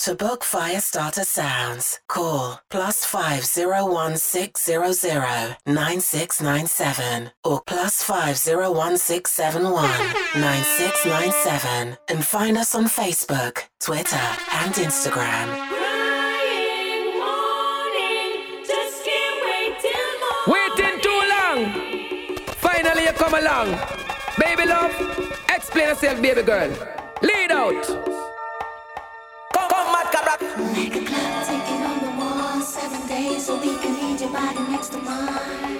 To book Firestarter Sounds, call plus five zero one six zero zero nine six nine seven or plus five zero one six seven one nine six nine seven and find us on Facebook, Twitter, and Instagram. Waiting too long. Finally, you come along. Baby love, explain yourself, baby girl. Lead out. So we can need your body next to mine.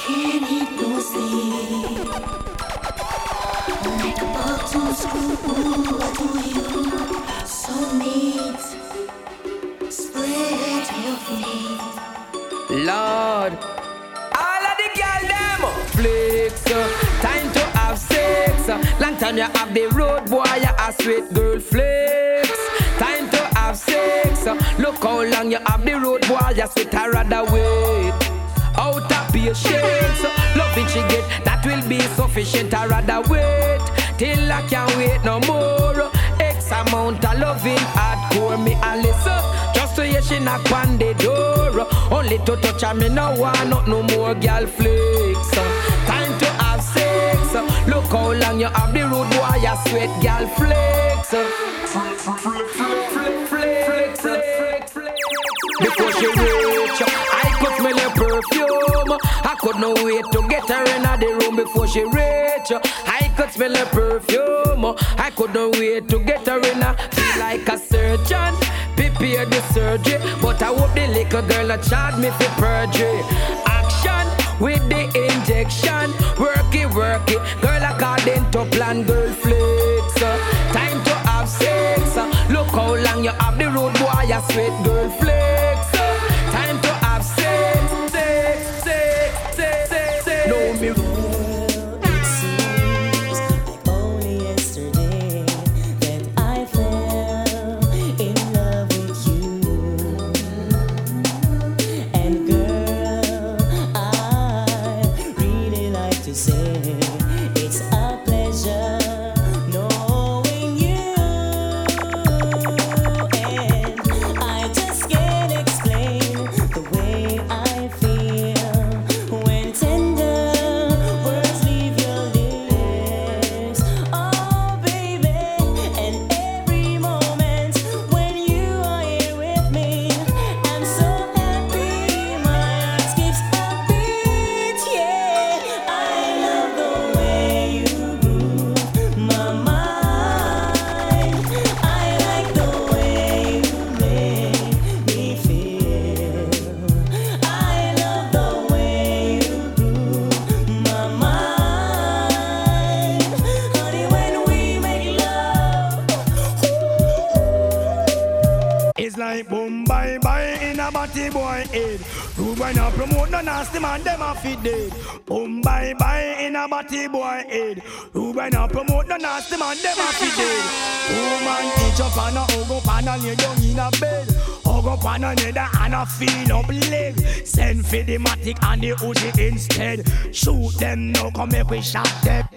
Can't eat no sleep. Make a book to screw. What do you so neat? Spread your feet. Lord, all of the girl them flex. uh, Time to have sex. uh, Long time you have the road boy, you a sweet girl flex. Uh, Look how long you have the road boy, you sweet I rather wait. Out of patience, loving she get that will be sufficient. I rather wait till I can't wait no more. X amount of loving hardcore me a listen. Just to hear she knock on the door. Only to touch her, me no want not no more girl flex. Time to have sex. Look how long you have the road boy, you sweat girl flex. Perfume. I could not wait to get her in the room before she reach. I could smell her perfume. I could not wait to get her in. Feel like a surgeon, prepare the surgery. But I hope the little girl a charge me for perjury. Action with the injection, work it, work it. Girl according to plan, girl flex. Time to have sex. Look how long you have the road boy, you sweet dead. Boom bye bye in a body boy head. Who boy not promote no nasty man, them a fit dead. Woman each up on a hug up and a lay down in a bed. Hug up on another and a feel up leg. Send for the matic and the Uzi instead. Shoot them now, come make we shot them.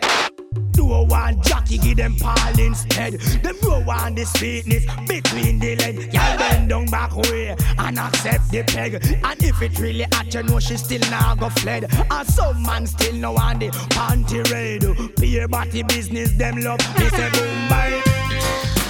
Give them pal instead. Them roll on the sweetness between the leg. Y'all bend down back way and accept the peg. And if it really at you know she still now go fled. And some man still no on the panty raid. Peer body business, them love. Me say boom bye.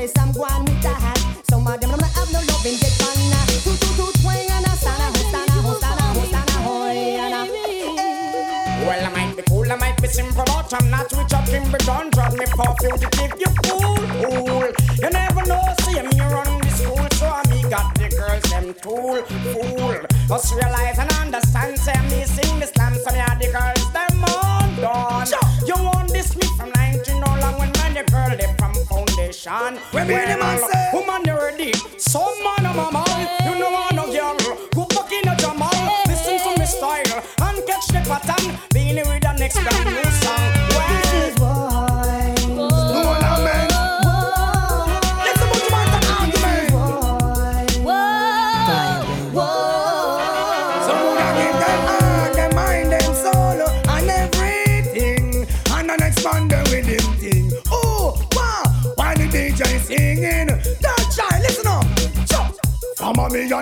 say some guan with a hat. Some of them don't have no love in get one. Uh. Two, two, two, twang and a. Eh. Well, I might be cool, I might be simple, but I'm not switch up in the gun. Drop me to fugitive, you cool, fool. You never know, see me run the school, so I me got the girls, them tool, fool. Us realize and understand, say me sing the slam, so me are the girls. position. The man say, woman you ready? Some man a mama.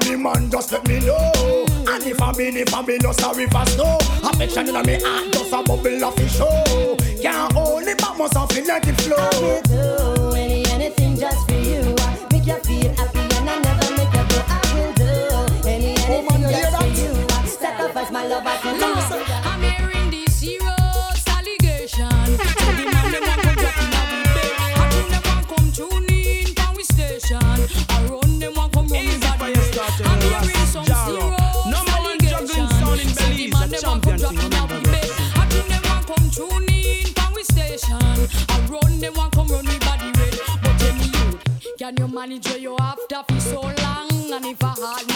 funny man, just let me know. And if I'm in, if I'm in, no sorry for snow. Affection in me heart, just a bubble of the show. Can't hold it, but must have let it flow. manage where you after for so long. And if I had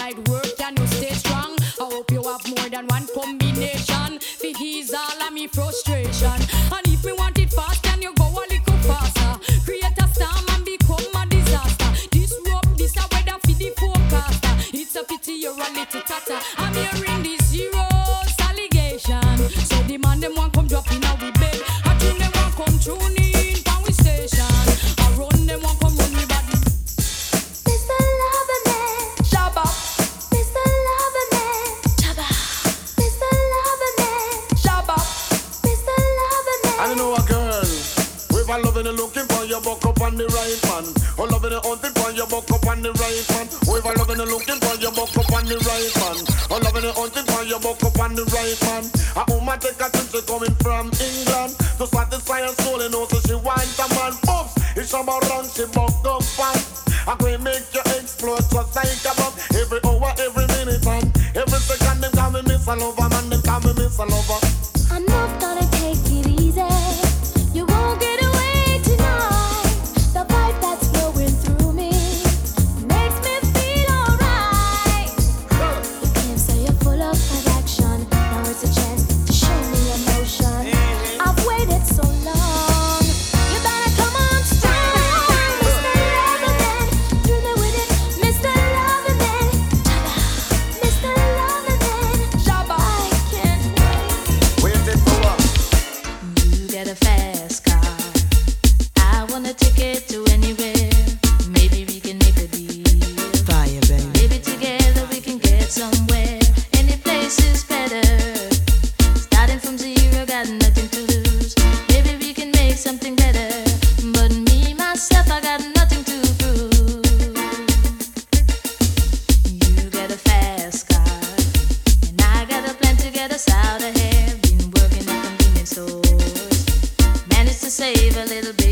save a little bit.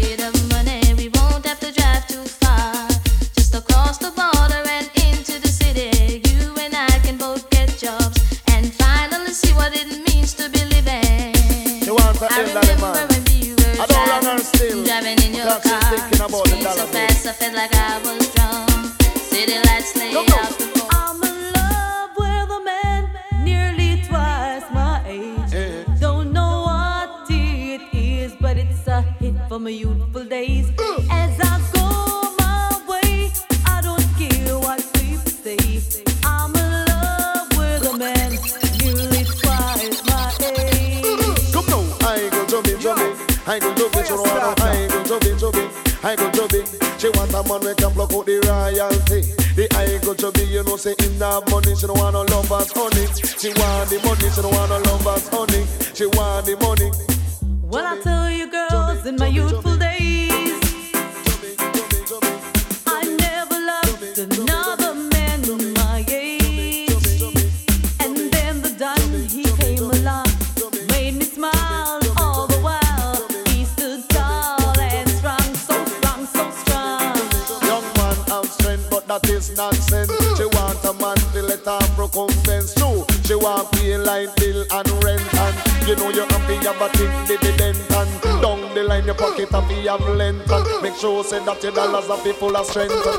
Be full of strength.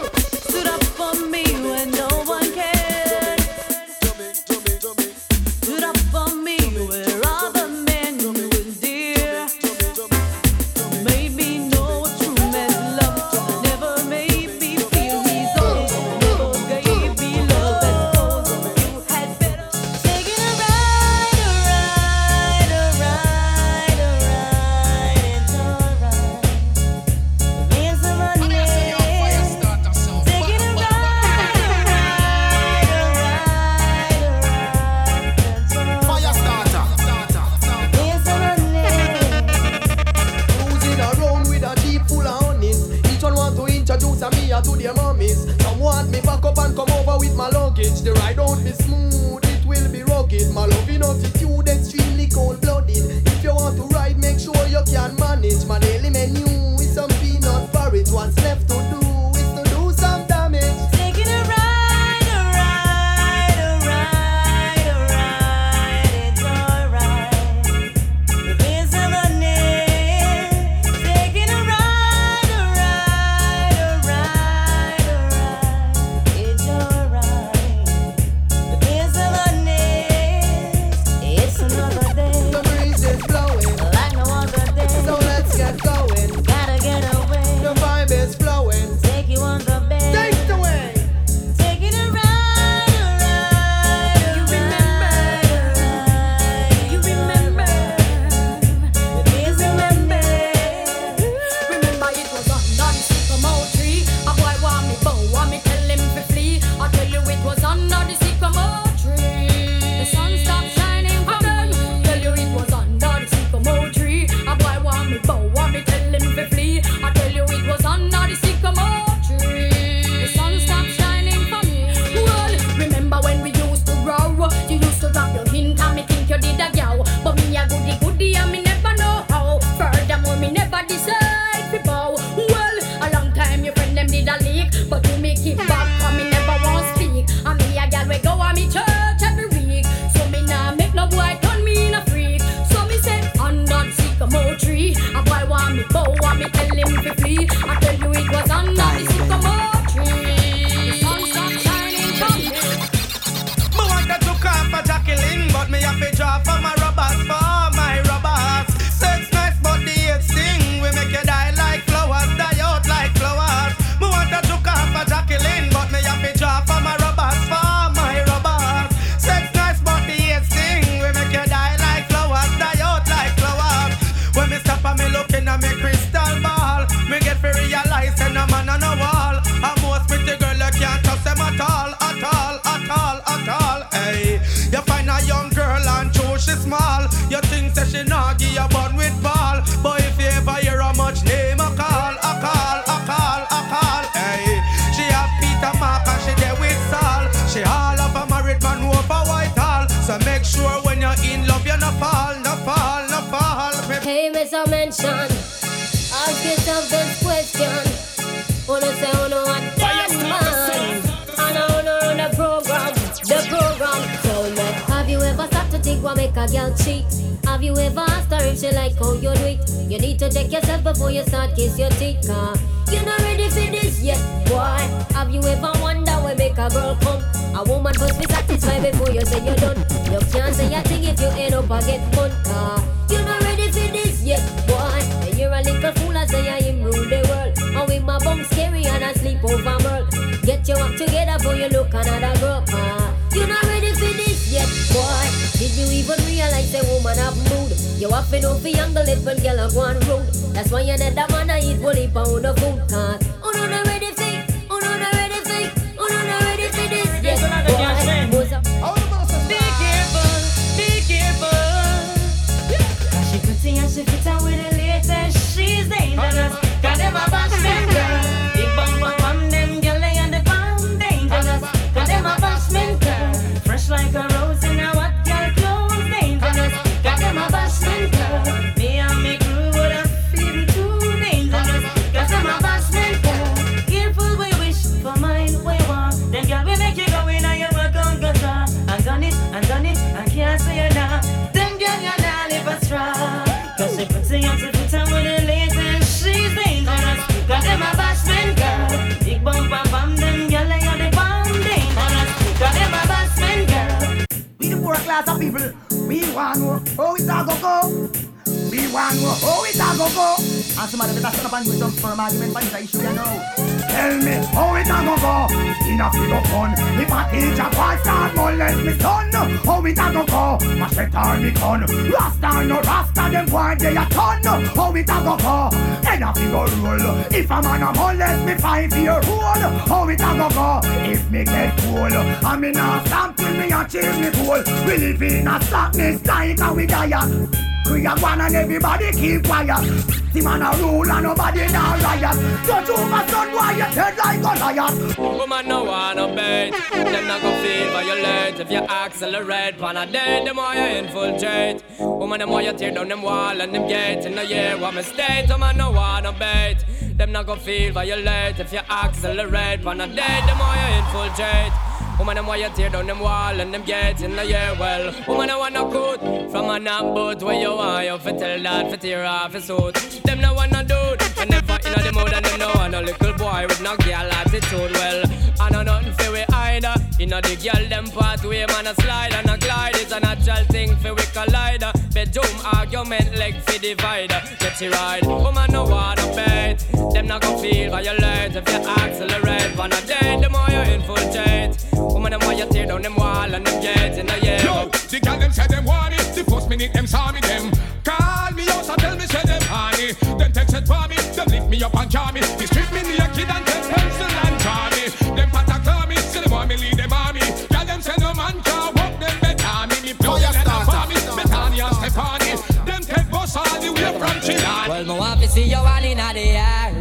A one and everybody keep quiet. The man a rule and nobody now. Don't you my son you head like a lion. Woman no wanna bait Them not gon' feel violate If you accelerate Pan a day, them more you infiltrate Woman them more you tear down them wall and them gates In the year what me state? Woman no wanna bait. Them not gon' feel violate If you accelerate Pan a day, them more you infiltrate Woman, them why you tear down them wall and them gates in the year well. Woman, I wanna cut from a knock boat where you want you fi tell that fi tear off his suit. Them no wanna do it, and never inna the mood and them no want a little boy with no girl attitude. Well, I know nothing fi we either. Inna the girl them pathway, man a slide and a glide. It's a natural Bedroom argument leg fi divide. Get you right, woman no wanna bet. Them not gon' feel violate if you accelerate. On a day, the more you infiltrate. Woman, them why you tear down them wall and them gates in the year. Yo, the girl them say them want it. The first minute them saw me them call me out and tell me say them honey. Them text it for me, them lift me up and call me. See you all in the air.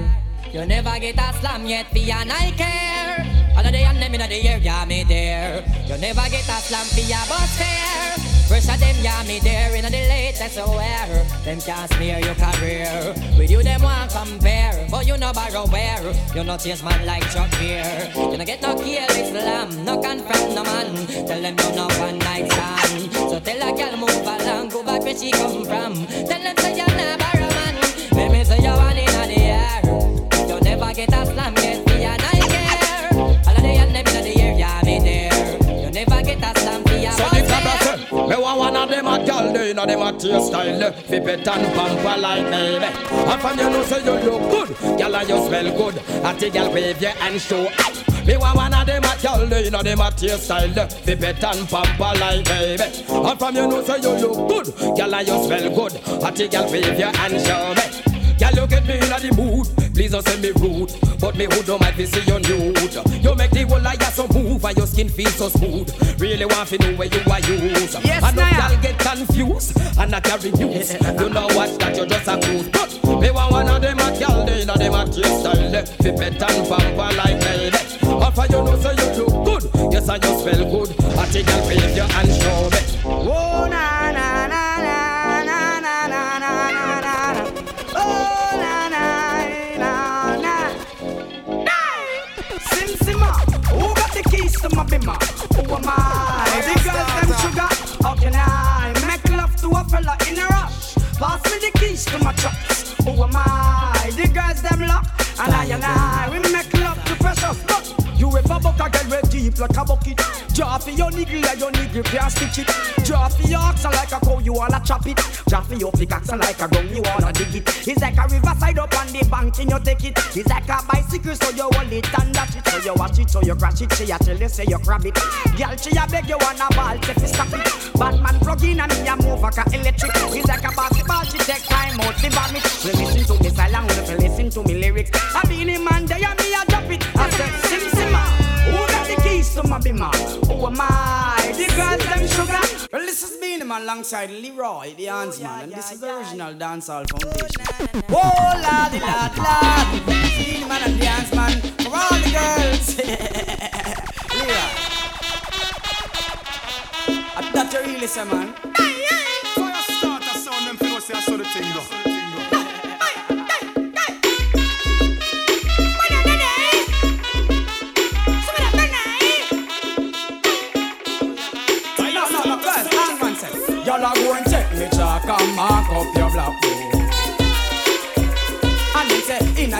You never get a slam yet, for your I care. All of the and them in the air, yeah, me there. You never get a slam for your bus fare. First of them, yeah, me there in the latest aware. Them can't smear your career. With you, them want compare. But you no borrow where. You no chase man like Chuck here. You no get no kill Islam, no confront no man. Tell them you no one night stand. So tell a girl move along, go back where she come from. Tell them say you're not borrow man. Let me say you one in the air. You never get a slam yet, for your night. All of the and them in the air, yeah, me there. You never get a slam for your So the cabra say, me want one of them a girl, they know them a tear style, fi pet and pamper like baby. And from you know say you look good, girl and you smell good. And the girl wave your hand show. Aye. Me want one of them a girl, they know them a tear style, fi pet and pamper like baby. And from you know say you look good, girl and you smell good. And the girl wave your hand show me. Girl, you get me in the mood. Please don't say me rude, but me who don't mind to see you nude. You make the whole liar so move and your skin feel so smooth. Really want to know where you are used. Yes, and no Naya. girl get confused and not carry news. You know what? That you just a cruise. But me want one of them a girl, they know them a tear style. Fi pet and pamper like baby. After you know say you look good, yes I just feel good. I take a like a bucket? Draw for your niggle like your niggle can't stitch it. Draw for your oxen like a cow, you wanna chop it. Draw for your pickaxe like a gun, you wanna dig it. It's like a riverside up on the bank and you take it. It's like a bicycle, so you hold it and dash it. So you watch it, so you crash it. She a tell you say you grab it. Girl, she a beg you wanna ball, say fi stop it. Batman plug in and me a move like a electric. It's like a basket take time out to vomit. We listen to along with you listen to me lyrics. I be the man there and me a drop it. I said the keys to my bima? Who am I? The girls them sugar. Well, this is Beenie Man alongside Leroy, the hands man, and this is the original dancehall foundation. Oh, Whoa, oh, la di la di la. Beenie Man and the hands man for all the girls. Leroy. I thought you really say, man.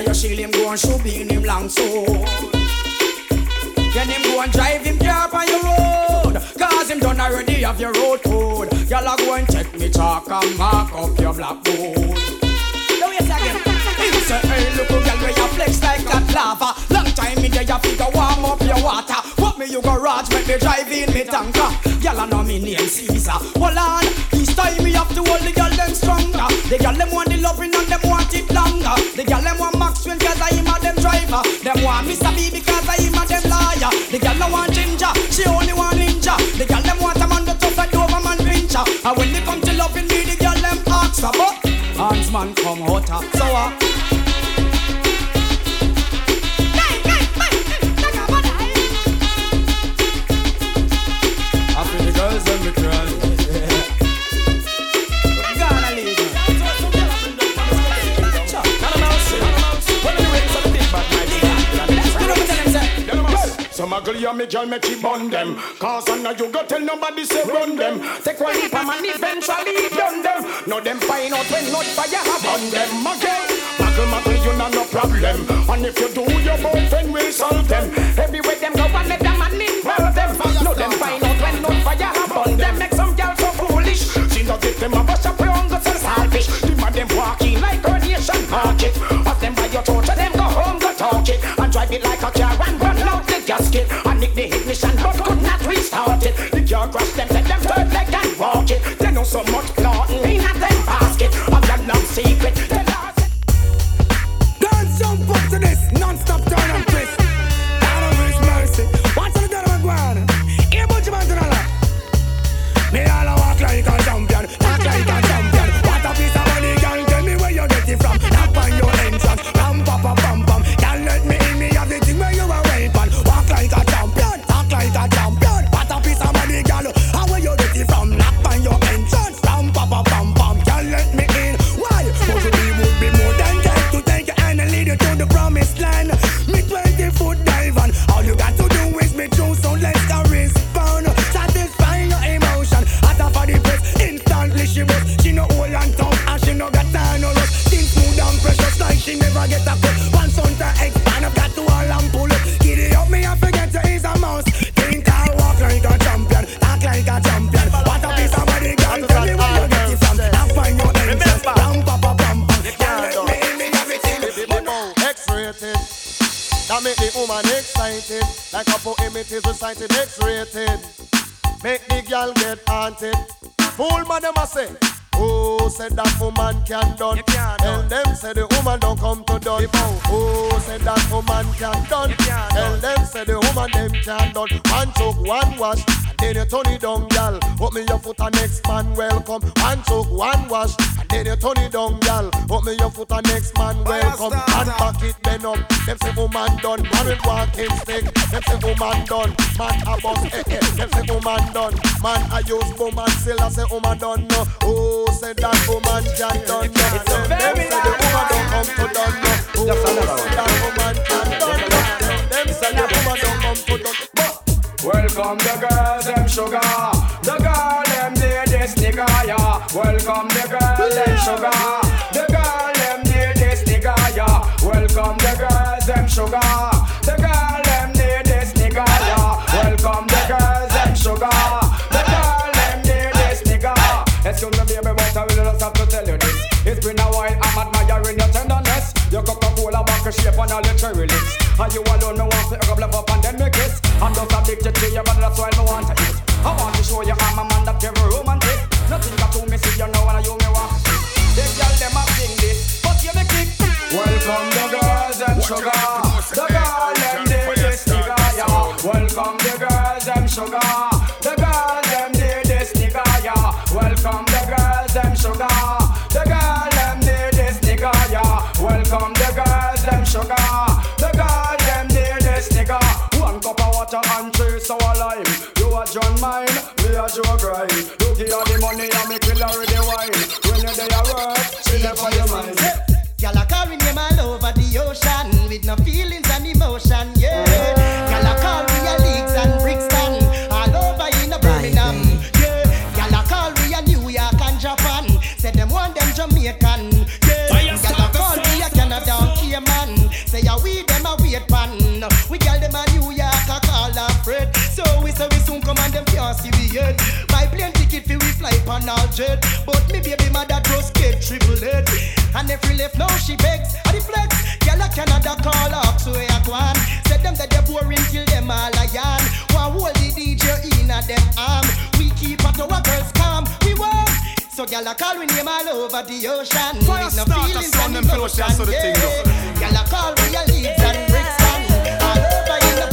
Then say, inna your shield him go and shoot in him long sword. Then him go and drive him car on your road. Cause him done already have your road code. Y'all are going to take me chalk and mark up your blackboard. Now yes again. Him say, hey, look, oh, girl, where you flex like that lava. Long time me there, you figure warm up your water. Put me you garage, make me drive in me tanker. I know me name Caesar. Hold on, this time me have to hold the girl them stronger. The girl them want the loving and them want it longer. The girl them want Maxwell cause I am a them driver. Them want Mr. B because I am a them lawyer. The girl no want ginger, she only want ninja. The girl them want a man that tough like Doberman pinscher. And when they come to loving me, the girl them ask but Hands man come hotter, so uh, Ugly and me girl make you bun them. Cause I know you go tell nobody say run them. Take one leap and eventually done them. Now them find out when not fire have on them again. Muggle muggle you know no problem. And if you do your boyfriend will solve them. Everywhere them go and let them man involve them. Now them find out when not fire have on them. Make some girl so foolish. She not get them a bust up your sell salvage The man them walking like a nation market. Of them by your and them go home go talk it. And drive it like a car ignition but could not restart it. The car crash them let them third leg and walk it. They know so much plotting woman done. Man with walking stick. Them say woman done. Man a bust eh eh. Them say woman done. Man a use boom and still I say woman done. No. Who said that woman can done? No. Them them say the woman don't come to done. No. Who said that woman can done? No. Them them say the woman don't come to done. Welcome the girls, them sugar. The girl, them need this nigga, yeah. Welcome the girl, them sugar. The sugar. The girl, them need this nigga, yeah. Welcome the girls, them sugar. The girl, them need this nigga. Excuse me, baby, but I will just have to tell you this. It's been a while, I'm admiring your tenderness. Your Coca-Cola bucket shape and all your cherry lips. And you alone, ratchet. But me baby mother just get triple it. And every left now she begs, I deflect. Girl, I cannot call up so I go on. Said them that they boring till them all a yarn. One hold the DJ in a them arm. We keep at our girls calm, we warm. So girl, I call we name all over the ocean. Fire no feelings and emotion, yeah. Girl, I call we your leaves and bricks and all over in the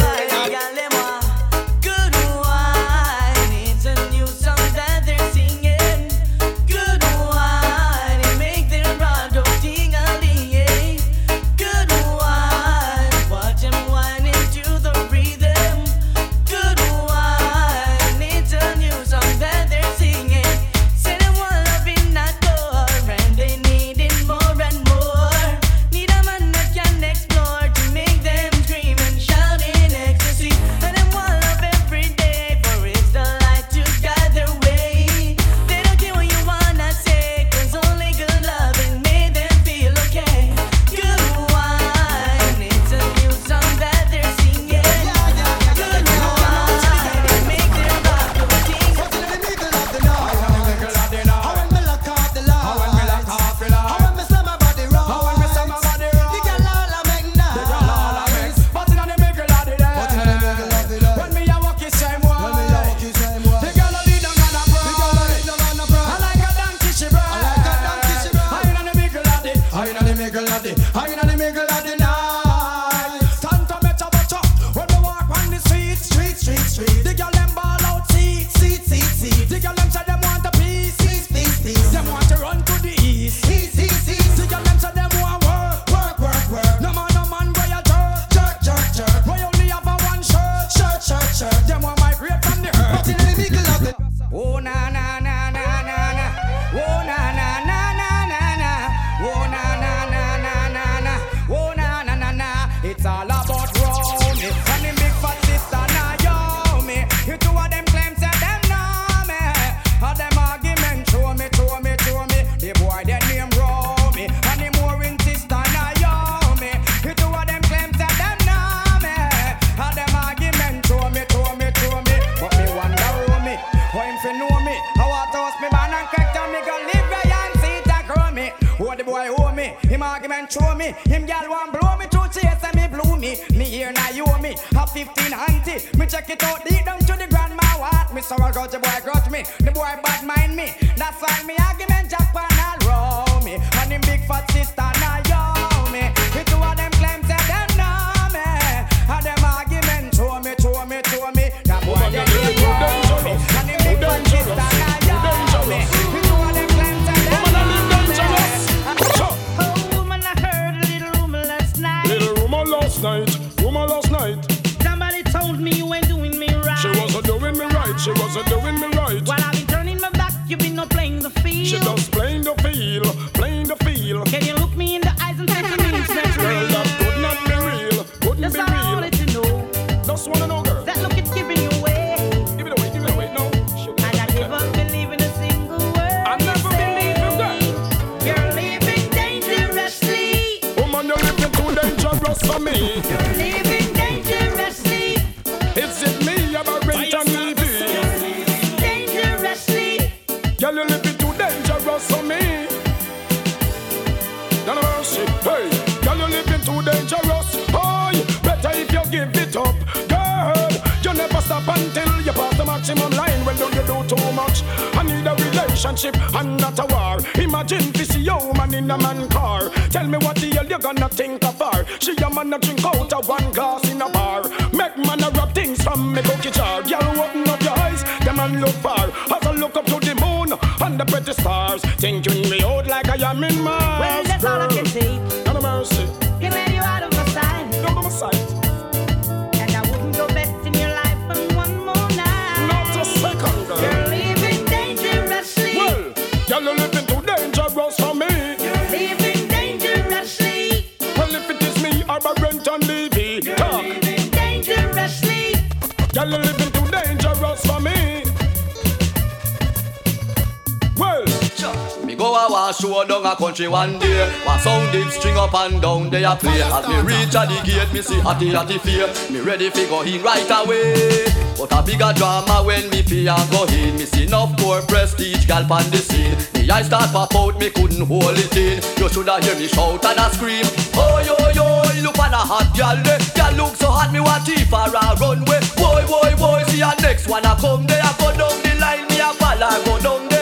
I want show down a country one day. What sound it string up and down they a play. As me reach at the gate, me see hatty hatty fear. Me ready fi go in right away. But a bigger drama when me pay and go in. Me see enough more prestige gal on the scene. Me eyes start pop out, me couldn't hold it in. You shoulda hear me shout and a scream. Oh yo yo, look on a hot gal there. Gal look so hot, me want tea for a runway. Boy boy boy, see a next one a come there. I go down the line, me a follow go down there.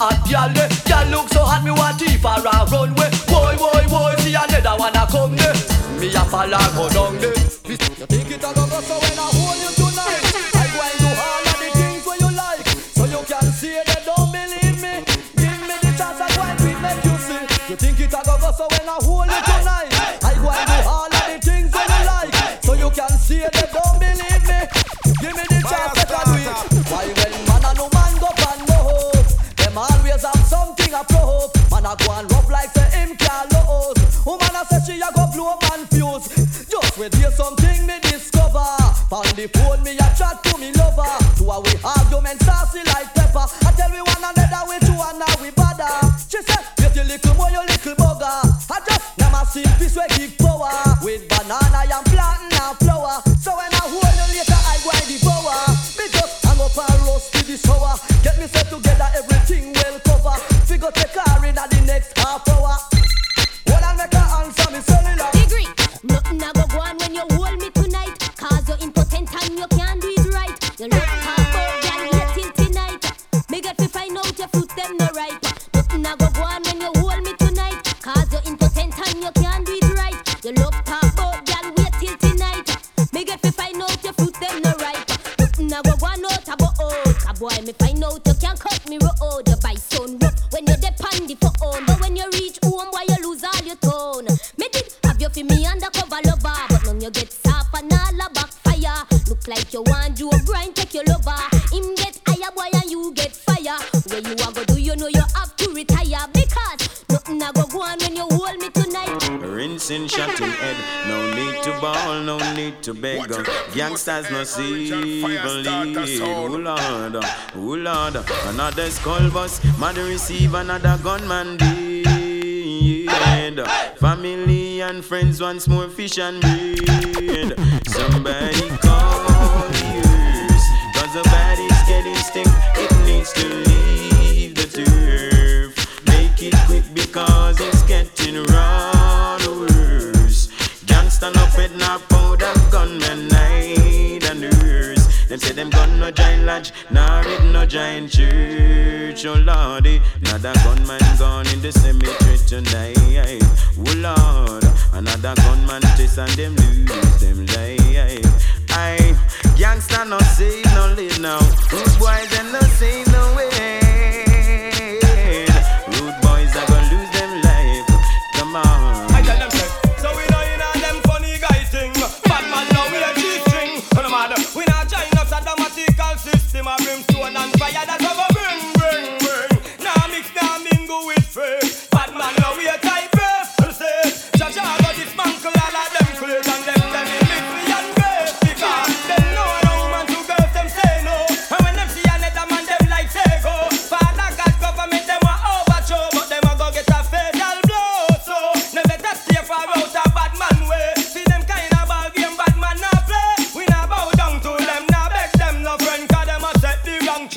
Hot gal there. Eh? Gal look so hot, me want tea for a runway. Eh? Boy boy boy, see another one a come there. Me a follow go down there. You think it a go so when I hold you tonight? I go and do all of the things where you like, so you can see they don't believe me. Give me the chance, I go and make you see. You think it a go so when I the phone me a chat to me lover. To a we argument saucy like pepper. I tell we one another we two and now we bother. She said, get your little boy, your little bugger. I just never seen peace we give about out. Oh, a boy me find out you can't cut me road. You buy son rough when you depend the phone. But when you reach home, boy you lose all your tone. Me did have you for me undercover lover, but now you get soft and all a backfire. Look like you want Joe grind take your lover. Him get higher boy and you get fire. Where you a go do you know you have to retire because nothing a go go on when you hold me tonight. Rinsing shot in head. No need to ball, no need to beg. Gangsters no see even lead. Oh Lord, oh Lord. Another skull bus, mother receive another gunman dead. Family and friends once more fish and bread. Somebody call the earth. Cause the body's getting stink. It needs to Them say them gun no giant lodge, nor it no giant church. Oh lordy, another gunman gone in the cemetery tonight. Oh lord, another gunman chase and them lose them life. Aye, gangsta no save no live now. Rude boys them no save fire. That's how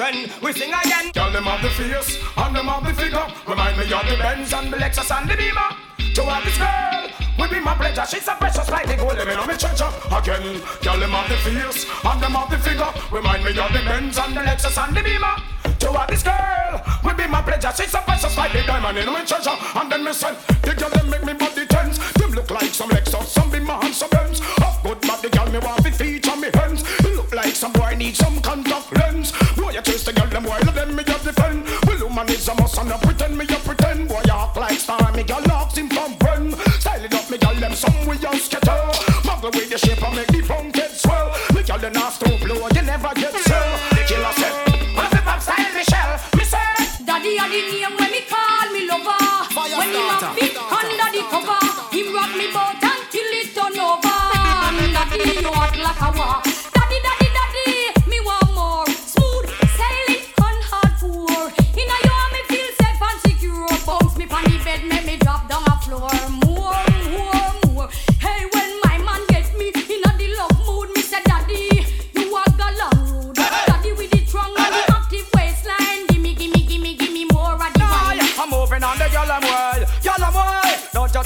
trend. We sing again. Tell them of the face and them of the figure. Remind me of the Benz and the Lexus and the Beamer. To have this girl, will be my pleasure. She's a precious like the gold, let me me treasure. Again, tell them of the face and them of the figure. Remind me of the Benz and the Lexus and the Beamer. To have this girl, will be my pleasure. She's a precious like the diamond in my treasure. And then me say, the girl them make me body tense. Them look like some Lexus, some Beamer and some Benz. Of good body girl, me want to feature me hands. It look like some boy need some contact is a must and I pretend me a pretend. Boy, act like star, me girl locks him from friend. Style it up, me girl them some way on scatter. Muggle with the shape and make the funk get swell. Me girl them not stop blow, you never get sell. Killer say, what if pop style Michelle? Me say, Daddy a the name when me call me lover. when him a fit under the cover, him rock me boat until it turn over. Daddy you hot like a war.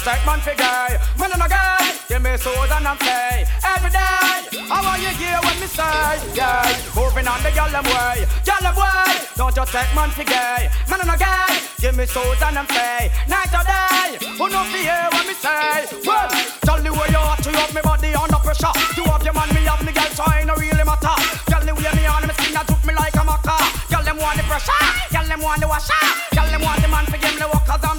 Take man for gay, man and a gay. Give me soul and I'm play every day. I want you hear what me say, yeah. Moving on the gyal them way, them way. Don't just take man for gay, man and a gay. Give me soul and I'm play night or day. Who know fi hear what me say? Well, tell the way you hot, you have me body under pressure. You have your man, me have me girl, so ain't no really matter. Tell the way me on me skin, I took me like a maca. Tell them want the pressure, tell them want the washer, tell them want the man for give me the work 'cause I'm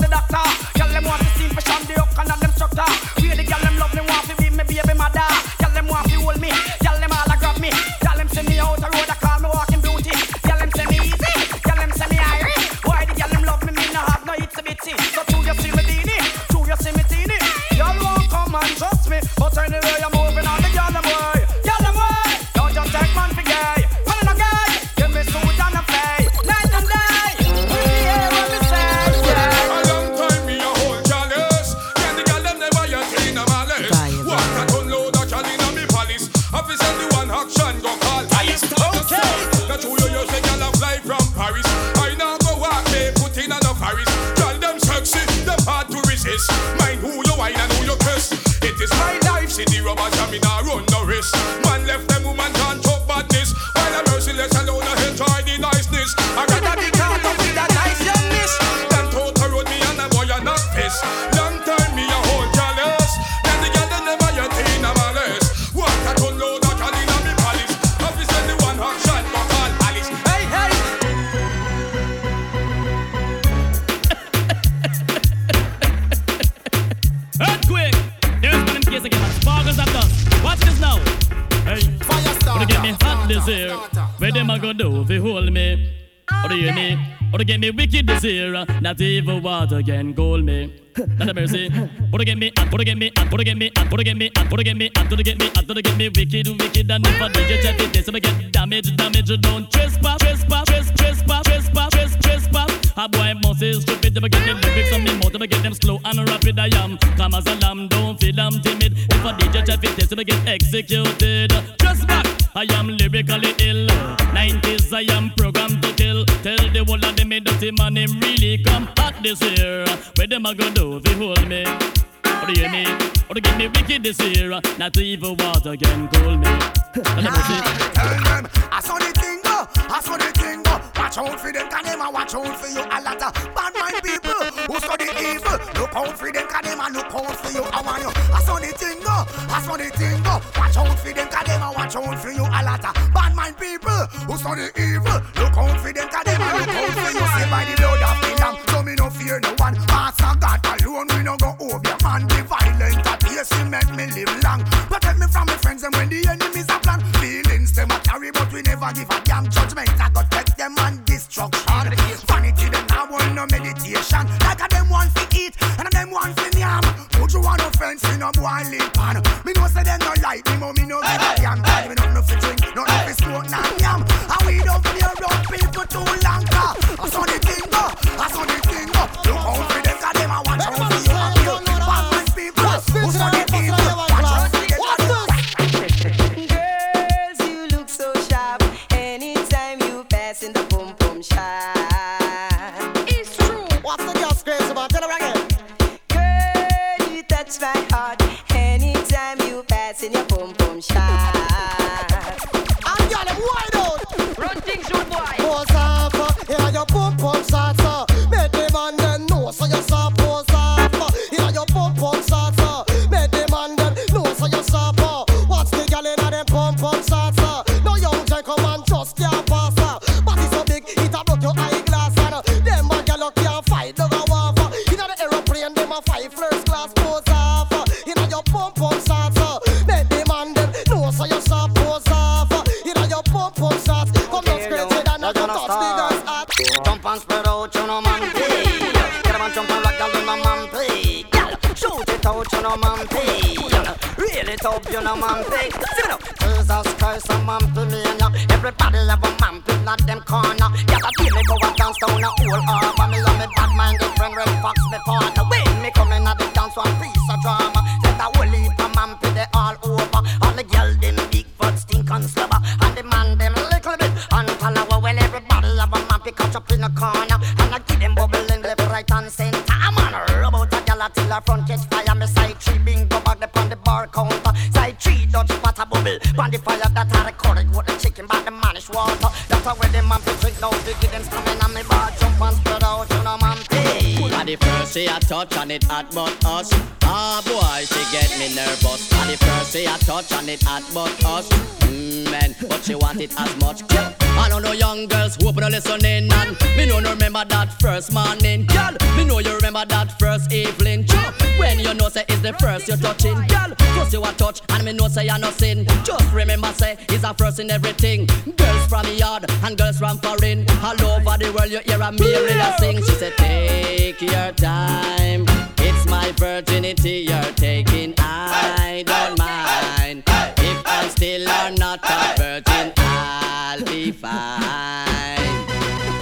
wicked, and if I did you check it, this I get damage, damage, don't trespass, trespass, trespass, trespass, trespass, trespass, trespass. A boy must is stupid, them get them lyrics on me mouth, them get them slow and rapid. I am calm as a lamb, don't feel I'm timid. If I did you check it, this I get executed. Back, I am lyrically ill. 90s, I am programmed to kill. Tell the whole of them, me dirty man, him really come hot this year. Where them a go do they hold me? Do you hear me? Or to get me wicked this year? Not even water can cool me. And. Tell them, I saw the thing go, I saw the thing go. Watch out for them, can them a watch out for you. A lot of bad mind people who study evil. Look out for them, can them a look out for you. Oh, I want you. I saw the thing go, I saw the thing go. Watch out for them, can them a watch out for you. A lot of bad mind people who study evil. Look out for them, can them a look out for you. Say by the blood violent at yes, he make me live long. Protect me from my friends and when the enemies are plan. Feelings them a carry, but we never give a damn judgment. I go take them on destruction. Vanity them now want no meditation. Like a them want to eat and a them want to yam. Put you on offense in a boiling pan. Me know say them no like me, but me no give a damn. Man pay. Get a man jump and rock, girl, you know man pay. Girl, shoot it out, you know man. Girl, reel it up, you know man pay. Sing it up. Jesus Christ, a man me and ya. Everybody have a man pay, not them corner. Girl, I feel me go and dance down a whole harbor. Me and me bad minded friend, Red Fox, me partner. When me come in at the dance, one piece of drama. Set a whole heap of man pay, they all over. The give them stamina the first she a touch and it hot but us. Ah boy, she get me nervous. The first she a touch and it hot but us. Mm, man, but she want it as much. I don't know young girls who open a listening and me know no remember that first morning, girl. Me know you remember that first evening, Chop. When you know say it's the first you're touching, girl. You a touch and me know say you're nothing. Just remember say it's a first in everything. Girls from the yard and girls from foreign, all over the world you hear a Mary sing. She said take your time. It's my virginity you're taking. I don't mind if I still are not a virgin. I'll be fine.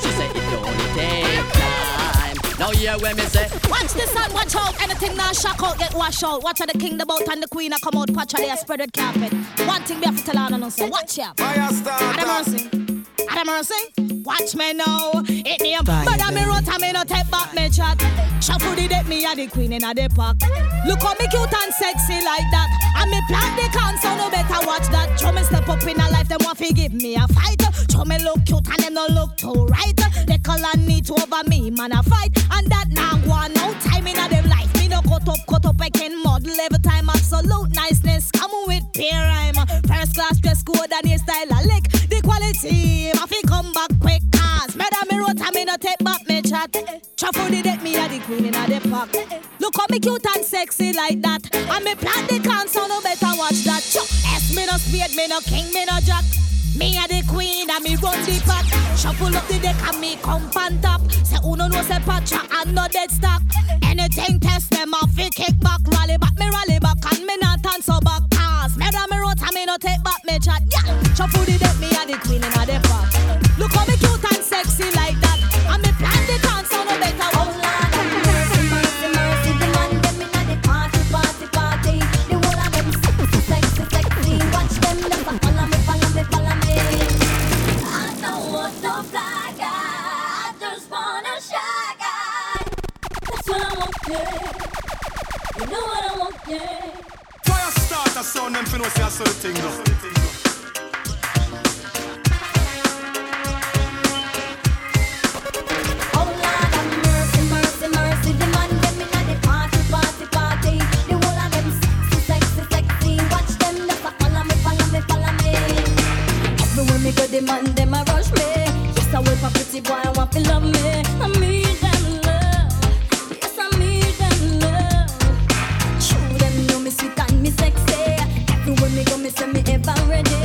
She said it only take time. Now hear when me say. Watch the sun, watch out. Anything now shock out, get washed out. Watch how the king, the boat, and the queen a come out. Patch how they a spread red carpet. One thing we have to tell on no say. Watch ya. Fire starter. Mercy. Adam mercy. Watch me now. It me but I'm a rot, I'm no take back me chat. Shuffle the deck, me a the queen in a the park. Look how me cute and sexy like that. And me plan the can, so no better watch that. Show me step up in a life, them want to give me a fight. Show me look cute and them no look too right. They call and need to over me, man a fight. And that now one no time in a them life. Me no cut up, cut up, I can model every time. Absolute niceness, come with peer rhyme. First class dress code and style a lick. Quality, my fi come back quick. Cause murder me wrote and me no take back me chat. Shuffle the deck, me a the queen in a the park. Look how me cute and sexy like that. And me plan the can, so no better watch that. Chuck, S me no spade, me no king, me no jack. Me a the queen and me run the pack. Shuffle up the deck and me come on top. Say uno no say patcha and no dead stock. Anything test them off, fi kick back, rally back, me rally back and me not so back. Me and no take back me chat. Yeah, shuffle the deck, me a the queen in a park. Look how me cute and sexy like that. And me plan the dance, so no better. Oh Lord, just want a sound them fi know say saw oh, the thing though. Them follow me, me, me. Me go, the man them a rush me. Yes, I wait for pretty boy, I want to love me. Need me sexy. Everywhere me go, me say me ever ready.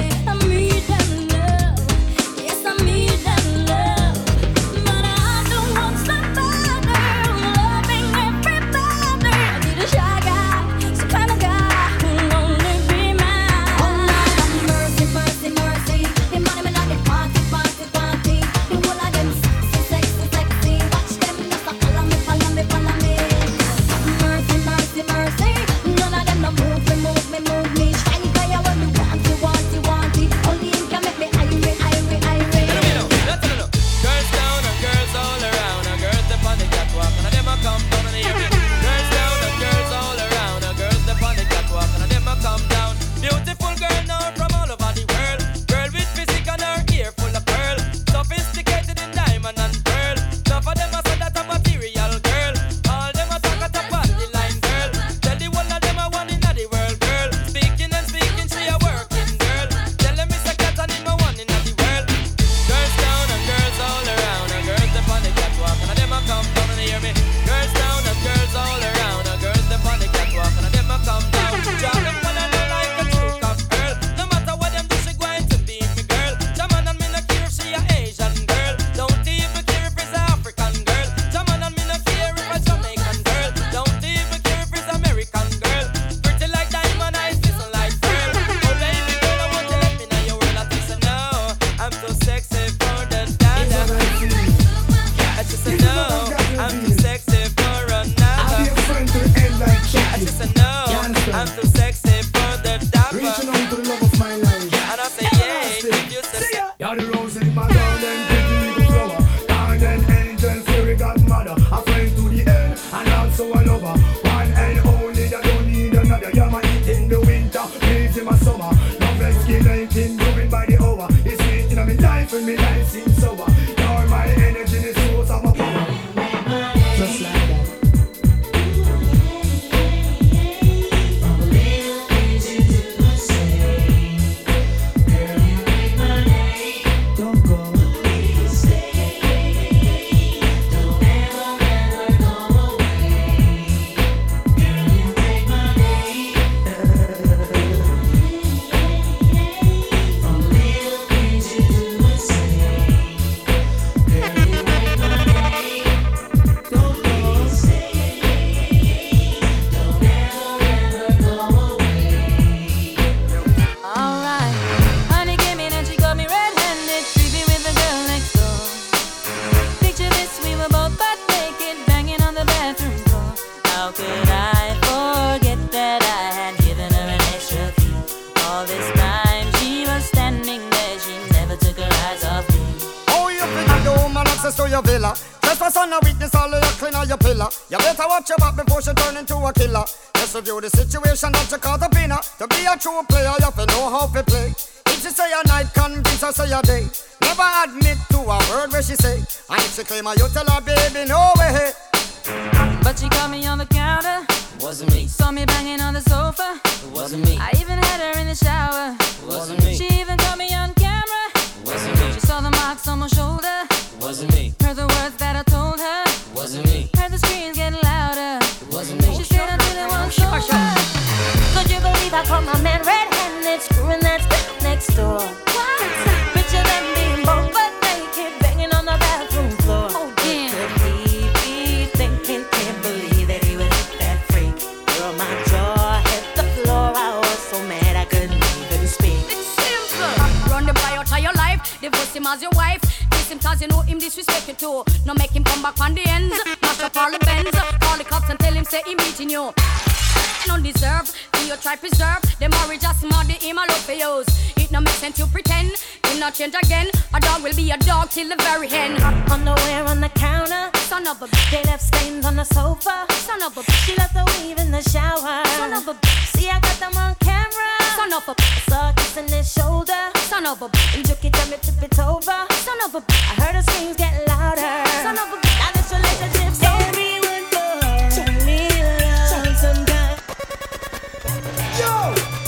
No deserve, do you try preserve? The marriage just muddy him a love for yours. It no make sense to pretend. Him not change again. A dog will be a dog till the very end. Underwear on the counter. Son of a bitch. They left stains on the sofa. Son of a bitch. She left the weave in the shower. Son of a bitch. See, I got them on camera. Son of a bitch. Saw her kissing his shoulder. Son of a bitch. And took it, tell me, tip it over. Son of a I heard her screams get louder. Son of a bitch. Now this relationship's everyone for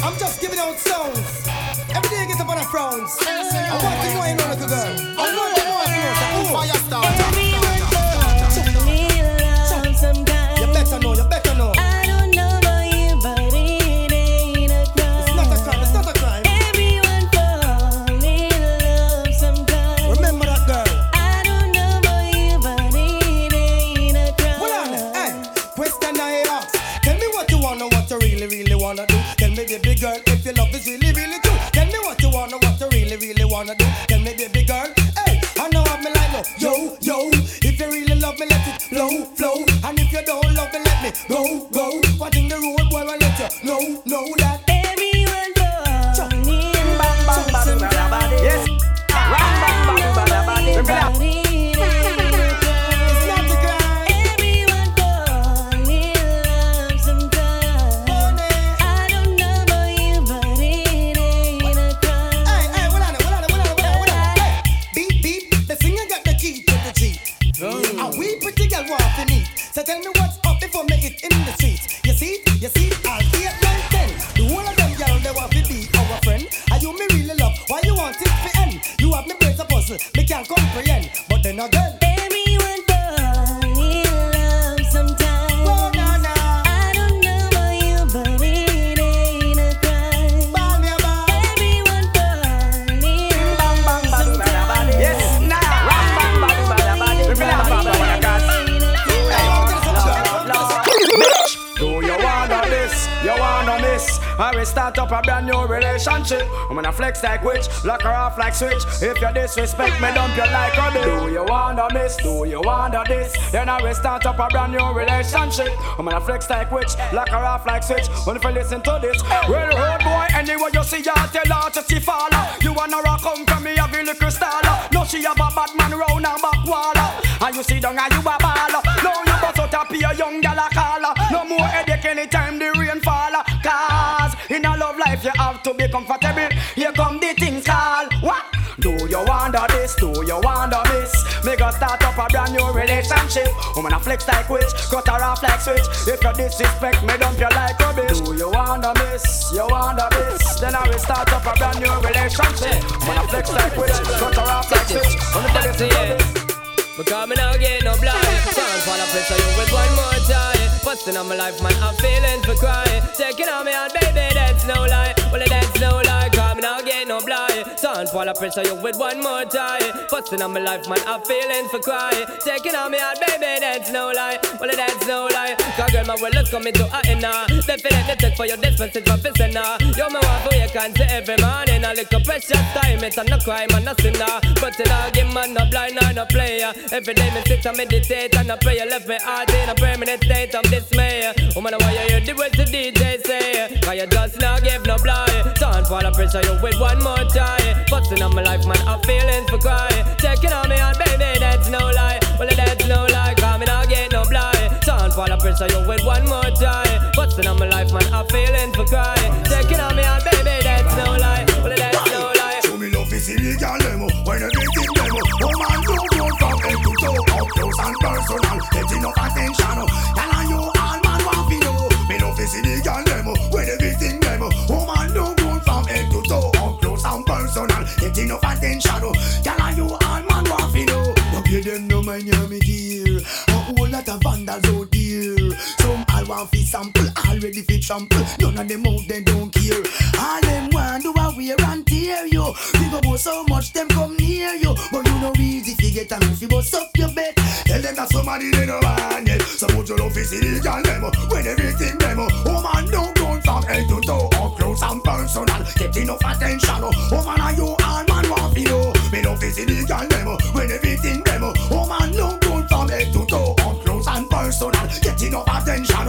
I'm just giving out sounds. Every day I get up on a frowns. I want to know you know like a girl. Start up a brand new relationship. I'm gonna flex like witch, lock her off like switch. If you disrespect me, dump you like a. Do you wanna miss? Do you wanna this? Then I will start up a brand new relationship. I'm gonna flex like witch, lock her off like switch. When if listen to this, well, road boy, anyway you see her, tell her to see follow. You wanna rock come from me, have a little style. No, she have a bad man round her back wall. And you see down and you a ball. No, you bust out a young gal a call. No more headache anytime the rain fall. Cause in a love life you have to be comfortable. Here come the things call. What? Do you wonder this? Do you wonder this? Me go start up a brand new relationship. I'm gonna flex like witch, cut her off like switch. If you disrespect me, dump you like rubbish. Do you wonder this? You wonder this? Then I will start up a brand new relationship. I'm gonna flex like witch, cut her off like switch. Listen to this. Because me now get no blind. Can't fall a pressure you with one more time. Busting on my life man, I'm feeling for crying. Taking on me out baby, that's no lie. Well that's no lie, Can't fall pressure you with one more time Busting on my life man, I'm feeling for crying Taking on me out baby, that's no lie. Well that's no lie. Cause girl my world is coming to an end now Definitely take for your distance it's for pissing now Yo want for you can say every morning. A little precious time, it's a no crime and no sin now But it all give man no blind or no player. Every day me sit and meditate and I pray. You left me heart in a permanent state of dismay. Woman, why you hear the words the DJ say. Cause you just not give no blind Don't fall a pressure you with one more time Busting on my life man, I'm feeling for crying. Taking on me on baby, that's no lie. Well, that's no lie, me not get no blind. Sound for the pressure you with one more time. Busting on my life, man, I'm feeling for crying. Taking on me out, baby, that's no lie. Well, that's no lie. Show me love is illegal demo When everything demo Oh man, no go from head to toe. Up close and personal. Get enough attention oh. Tell on you all man want to know. Me love is illegal demo When everything demo And personal. Get enough attention Tell on you all man want to know? No pay them no mind you me dear A whole lot of vandals out there Some all want fi sample Already fi trample. None of them out they don't care. All them want do a wear and tear you. People go so much them come near you. But you know easy fi get a move fi bust up your bed. Tell them that somebody they no want it So put your love is illegal demo. When everything demo Oh and personal. Get enough attention. Oh man are you all man want fi know? Me love is illegal demo When everything demo Oh man don't go from head to toe Up close and personal. Get enough attention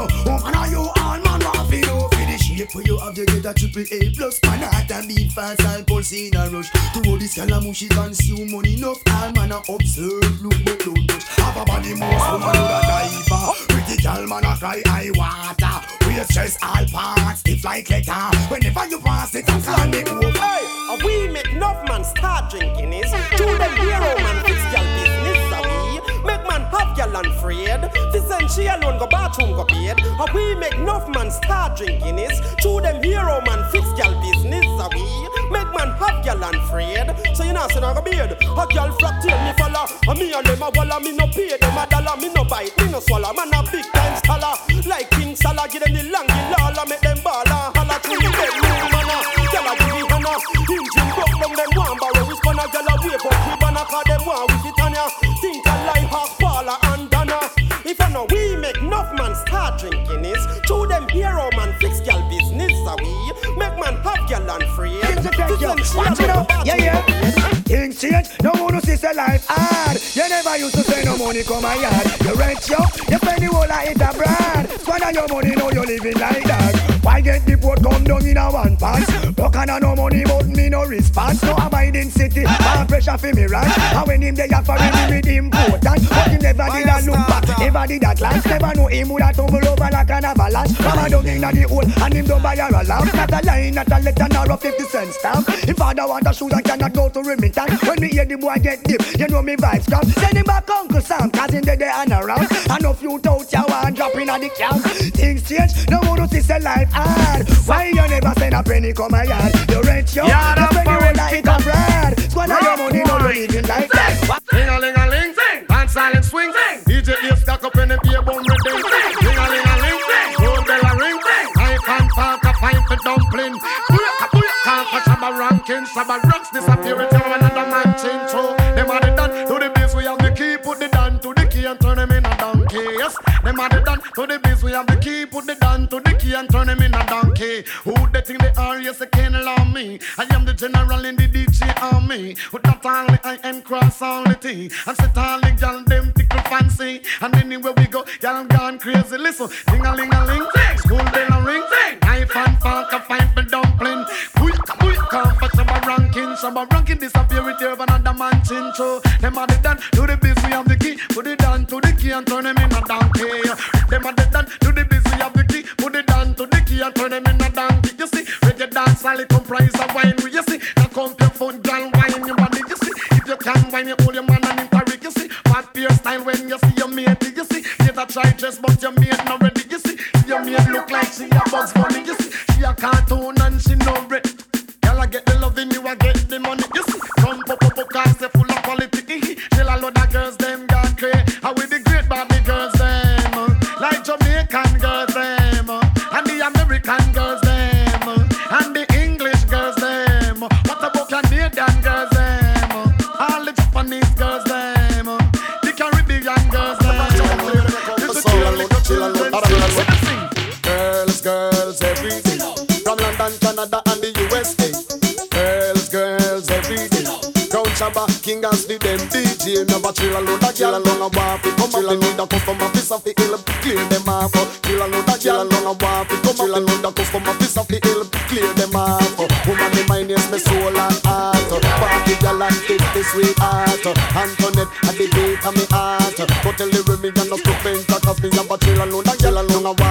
you have to get a triple A plus Man heart and beat fast and pulse in a rush. To all this calamushi consume money enough. All man a observe look but don't touch Have a body most woman a diver Pretty girl man a cry high water. Waist chest all parts stiff like leather. Whenever you pass it and call me over Hey, we make enough man start drinking is. To them hero man fix a we Make man have gal unafraid This and she alone go bathroom go bed. Uh, we make enough man start drinking is To them hero man fix gal business a we? Make man have gal unafraid So you know say no go beard A gal flock tail me follow A me and them a walla me no pay them a dollar. Me no bite me no swallow. Man a big time scholar. Like King Salah give them the long lala Make them ball and holla. To the bedroom manna Gal a give me Engine man have gal and free Watch it up, yeah, yeah. Things change, no one see say life hard. You never used to say no money come my yard. You rent yo, you spend the whole of it abroad. Squander your money, now you living like that. Why get the port come down in a one pass? Buck and no money, but me no response. No abiding city, bad pressure for me right. And when him they have for me with important, but he never did a look back, never did a glance. Never know him would a tumble over like an avalanche. Mama down in the hole, and him don't buy her a lamp. Not a line, not a letter, nor a fifty cent stamp. If father want a shoe, I cannot go to Remington. When me hear the boy get dip, you know me vibes come. Send him back Uncle Sam, cause him dead there and around. And if you doubt you want drop in the camp. Things change, no one to see life hard. Why you never send a penny come my yard? You rent yo, Yeah, you spend your like it abroad. Squander your money, no living like that. Ling a ling a ling, dance silent swing. DJ ear stack up in the beer bone with them. Ling a ling a ling, roll bell a ring. I can talk a fight for dumpling. Booyaka booyaka for Shabba ranking. Shabba rocks disappear with another man change. So them are the done to the base. We have the key, put the down to the key and turn them in a donkey. Yes, them are the done to the base. We have the key, Who they think they are? Yes, they can't allow me. I am the general in the DJ army. With that only I am cross all the thing. And set all the gal them tickle fancy. And anywhere we go, gal gone crazy. Listen, ding a ling a ling, school bell a ring, knife and fork a fight for dumpling. Quick, quick, come for some ranking, some ranking disappear with your another man chin. So them are the done to the biz, we have the key. Put it down to the key and turn them in a donkey. Them are the done to the biz, and turn them in a donkey. You see, reggae dance all it comprise of wine. You see, now come your phone, gal wine your body. You see, if you can wine, you hold your man and interact. You see, fat beer style when you see your mate. You see, later try dress, but your mate not ready. You see, your mate look like she a Bugs Bunny. You see, she a cartoon waffle. Come up, need a customer, piece of the hill. Clear them off. Chill a load of gyal along a waffle. Come up, need a customer, piece of the hill. Clear them off. Woman, the mind is my soul and heart. Party gyal and take the sweet heart. Antoinette, at the beat of me heart. Go tell the Remy and no stupid Cause me a chill alone That girl alone a want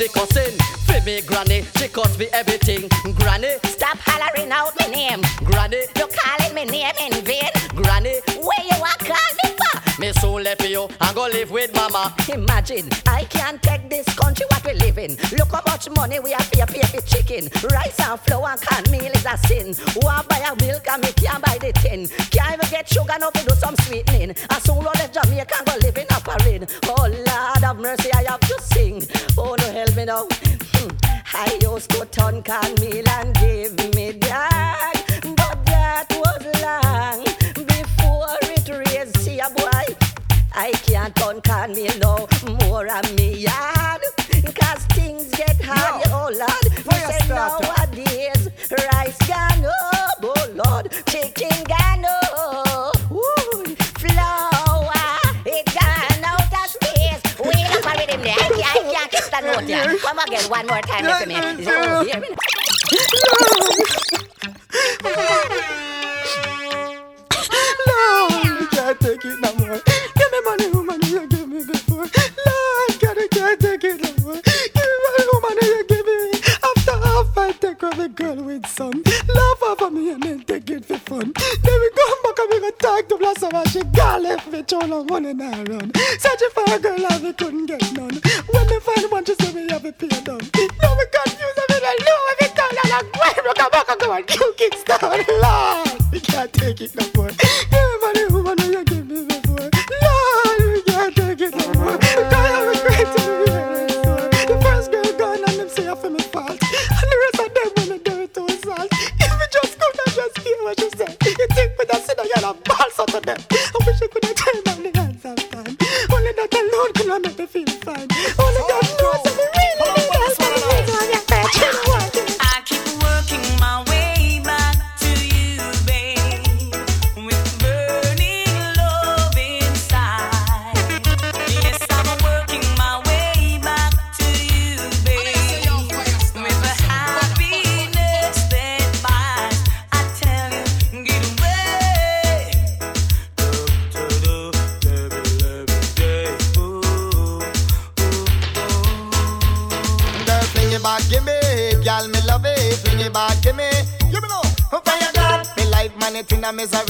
the cousin For me granny she cost me everything Granny Stop hollering out my name. Granny You calling me name in vain. Granny Where you are call me for? me soon left you and go live with mama Imagine, I can't take this country what we live in. Look how much money we have pay pay for chicken. Rice and flour and canned meal is a sin. Want buy a milk and me can't buy the tin. Can't even get sugar now to do some sweetening. And soon all the Jamaica go live in a parade. Oh Lord of mercy, I I used to turn canned meal and give me that, but that was long before it raised. See a boy. I can't turn can me no more on me yard Cause things get hard, oh Lord Me say nowadays Rice gone up, oh Lord Chicken gone up Come again one more time to me Oh, hear me Lord, I can't take it no more. Give me money, woman, you give me before. Lord, God, I can't take it no more. Give me money, woman, you give me. After half, I take off the girl with some. Laugh over me and then take it for fun. Then we come and go talk to Blossom and she got left me throw no money now run. Searching for a girl and we couldn't get none. When me find one, she say we have a pay down. Now we confused, I mean, I know every time that I'm going, we come back and go and you kickstart. Lord, we can't take it no more. Them. I wish I could a misery.